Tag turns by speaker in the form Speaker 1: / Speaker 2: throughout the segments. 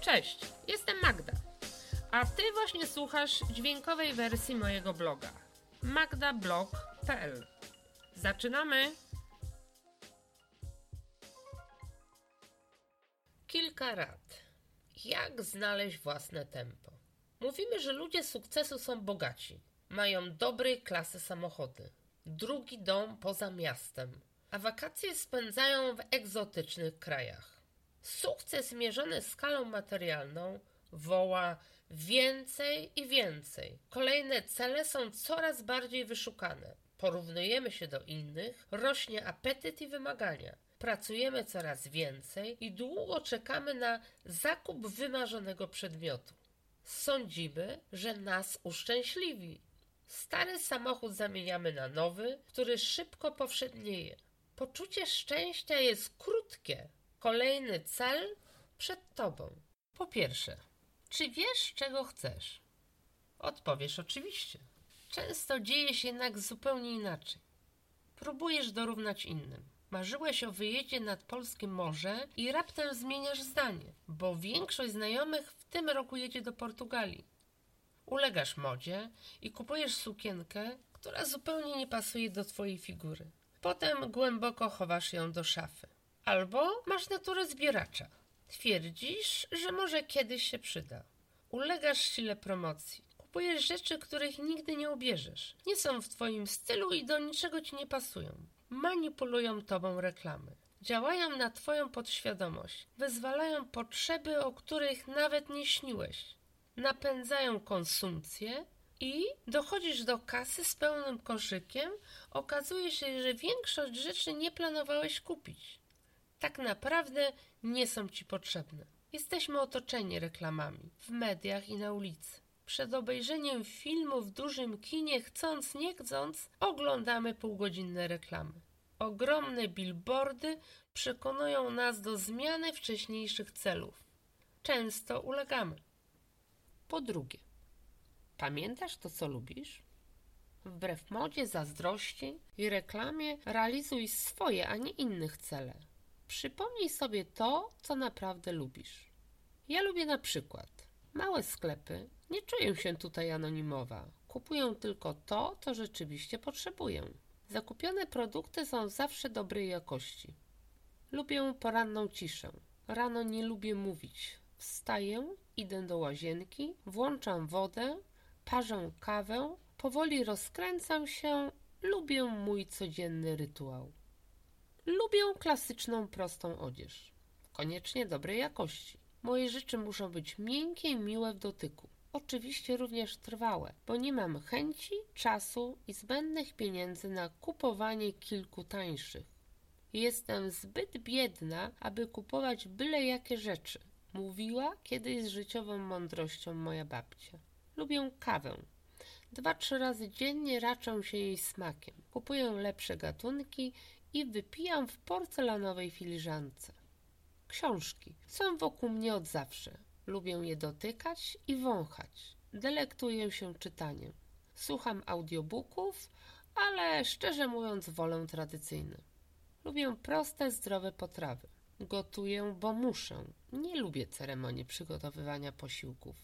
Speaker 1: Cześć, jestem Magda. A ty właśnie słuchasz dźwiękowej wersji mojego bloga magdablog.pl. Zaczynamy! Kilka rad. Jak znaleźć własne tempo? Mówimy, że ludzie sukcesu są bogaci. Mają dobrej klasy samochody. Drugi dom poza miastem. A wakacje spędzają w egzotycznych krajach. Sukces mierzony skalą materialną woła więcej i więcej. Kolejne cele są coraz bardziej wyszukane. Porównujemy się do innych, rośnie apetyt i wymagania. Pracujemy coraz więcej i długo czekamy na zakup wymarzonego przedmiotu. Sądzimy, że nas uszczęśliwi. Stary samochód zamieniamy na nowy, który szybko powszednieje. Poczucie szczęścia jest krótkie. Kolejny cel przed tobą. Po pierwsze, czy wiesz, czego chcesz? Odpowiesz oczywiście. Często dzieje się jednak zupełnie inaczej. Próbujesz dorównać innym. Marzyłeś o wyjeździe nad polskie morze i raptem zmieniasz zdanie, bo większość znajomych w tym roku jedzie do Portugalii. Ulegasz modzie i kupujesz sukienkę, która zupełnie nie pasuje do twojej figury. Potem głęboko chowasz ją do szafy. Albo masz naturę zbieracza. Twierdzisz, że może kiedyś się przyda. Ulegasz sile promocji. Kupujesz rzeczy, których nigdy nie ubierzesz. Nie są w twoim stylu i do niczego ci nie pasują. Manipulują tobą reklamy. Działają na twoją podświadomość. Wyzwalają potrzeby, o których nawet nie śniłeś. Napędzają konsumpcję i dochodzisz do kasy z pełnym koszykiem. Okazuje się, że większość rzeczy nie planowałeś kupić. Tak naprawdę nie są ci potrzebne. Jesteśmy otoczeni reklamami w mediach i na ulicy. Przed obejrzeniem filmu w dużym kinie, chcąc nie chcąc, oglądamy półgodzinne reklamy. Ogromne billboardy przekonują nas do zmiany wcześniejszych celów. Często ulegamy. Po drugie, pamiętasz to, co lubisz? Wbrew modzie, zazdrości i reklamie realizuj swoje, a nie innych cele. Przypomnij sobie to, co naprawdę lubisz. Ja lubię na przykład małe sklepy. Nie czuję się tutaj anonimowa. Kupuję tylko to, co rzeczywiście potrzebuję. Zakupione produkty są zawsze dobrej jakości. Lubię poranną ciszę. Rano nie lubię mówić. Wstaję, idę do łazienki, włączam wodę, parzę kawę, powoli rozkręcam się. Lubię mój codzienny rytuał. Lubię klasyczną, prostą odzież. Koniecznie dobrej jakości. Moje rzeczy muszą być miękkie i miłe w dotyku. Oczywiście również trwałe, bo nie mam chęci, czasu i zbędnych pieniędzy na kupowanie kilku tańszych. Jestem zbyt biedna, aby kupować byle jakie rzeczy, mówiła kiedyś z życiową mądrością moja babcia. Lubię kawę. Dwa, trzy razy dziennie raczę się jej smakiem. Kupuję lepsze gatunki i wypijam w porcelanowej filiżance. Książki są wokół mnie od zawsze. Lubię je dotykać i wąchać. Delektuję się czytaniem. Słucham audiobooków, ale szczerze mówiąc wolę tradycyjne. Lubię proste, zdrowe potrawy. Gotuję, bo muszę. Nie lubię ceremonii przygotowywania posiłków.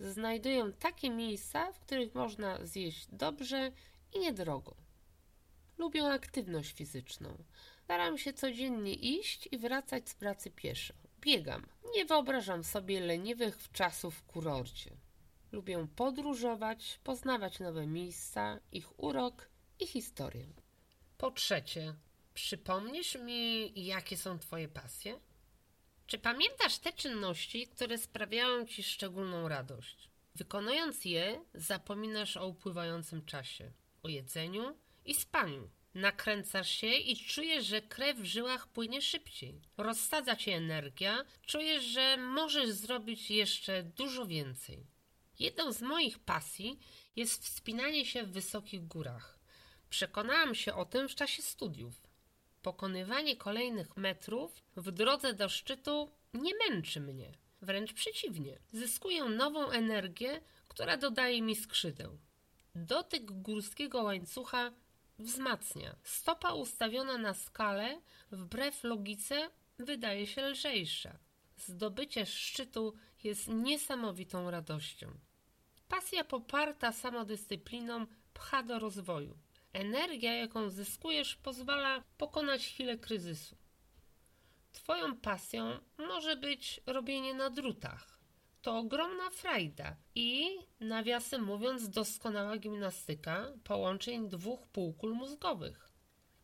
Speaker 1: Znajduję takie miejsca, w których można zjeść dobrze i niedrogo. Lubię aktywność fizyczną. Staram się codziennie iść i wracać z pracy pieszo. Biegam. Nie wyobrażam sobie leniwych czasów w kurorcie. Lubię podróżować, poznawać nowe miejsca, ich urok i historię. Po trzecie, przypomnisz mi, jakie są Twoje pasje? Czy pamiętasz te czynności, które sprawiają Ci szczególną radość? Wykonując je, zapominasz o upływającym czasie, o jedzeniu i spaniu. Nakręcasz się i czujesz, że krew w żyłach płynie szybciej. Rozsadza cię energia, czujesz, że możesz zrobić jeszcze dużo więcej. Jedną z moich pasji jest wspinanie się w wysokich górach. Przekonałam się o tym w czasie studiów. Pokonywanie kolejnych metrów w drodze do szczytu nie męczy mnie. Wręcz przeciwnie, zyskuję nową energię, która dodaje mi skrzydeł. Dotyk górskiego łańcucha wzmacnia. Stopa ustawiona na skalę, wbrew logice, wydaje się lżejsza. Zdobycie szczytu jest niesamowitą radością. Pasja poparta samodyscypliną pcha do rozwoju. Energia, jaką zyskujesz, pozwala pokonać chwilę kryzysu. Twoją pasją może być robienie na drutach. To ogromna frajda i, nawiasem mówiąc, doskonała gimnastyka połączeń dwóch półkul mózgowych.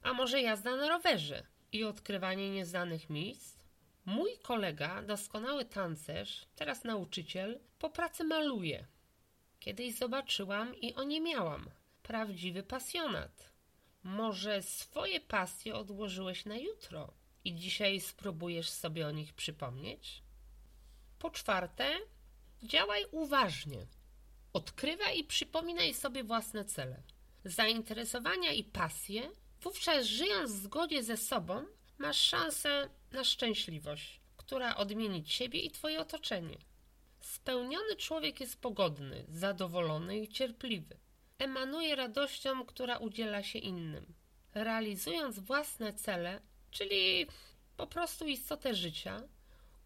Speaker 1: A może jazda na rowerze i odkrywanie nieznanych miejsc? Mój kolega, doskonały tancerz, teraz nauczyciel, po pracy maluje. Kiedyś zobaczyłam i oniemiałam. Prawdziwy pasjonat. Może swoje pasje odłożyłeś na jutro i dzisiaj spróbujesz sobie o nich przypomnieć? Po czwarte, działaj uważnie. Odkrywaj i przypominaj sobie własne cele. Zainteresowania i pasje, wówczas żyjąc w zgodzie ze sobą, masz szansę na szczęśliwość, która odmieni ciebie i twoje otoczenie. Spełniony człowiek jest pogodny, zadowolony i cierpliwy. Emanuje radością, która udziela się innym. Realizując własne cele, czyli po prostu istotę życia,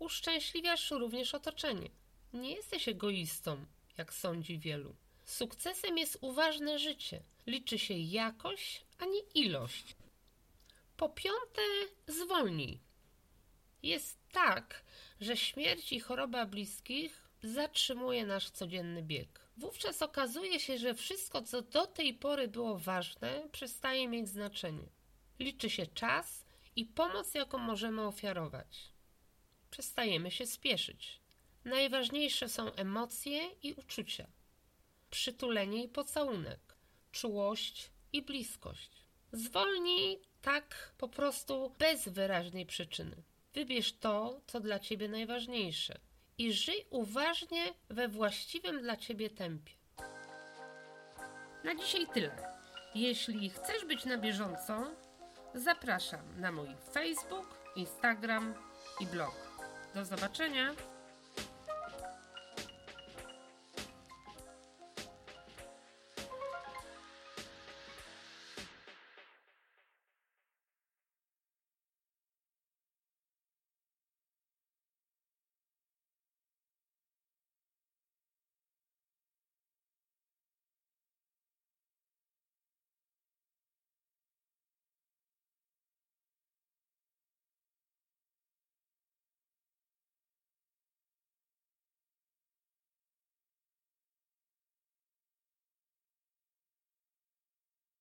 Speaker 1: uszczęśliwiasz również otoczenie. Nie jesteś egoistą, jak sądzi wielu. Sukcesem jest uważne życie. Liczy się jakość, a nie ilość. Po piąte, zwolnij. Jest tak, że śmierć i choroba bliskich zatrzymuje nasz codzienny bieg. Wówczas okazuje się, że wszystko, co do tej pory było ważne, przestaje mieć znaczenie. Liczy się czas i pomoc, jaką możemy ofiarować. Przestajemy się spieszyć. Najważniejsze są emocje i uczucia. Przytulenie i pocałunek, czułość i bliskość. Zwolnij tak po prostu bez wyraźnej przyczyny. Wybierz to, co dla ciebie najważniejsze i żyj uważnie we właściwym dla ciebie tempie. Na dzisiaj tyle. Jeśli chcesz być na bieżąco, zapraszam na mój Facebook, Instagram i blog. Do zobaczenia!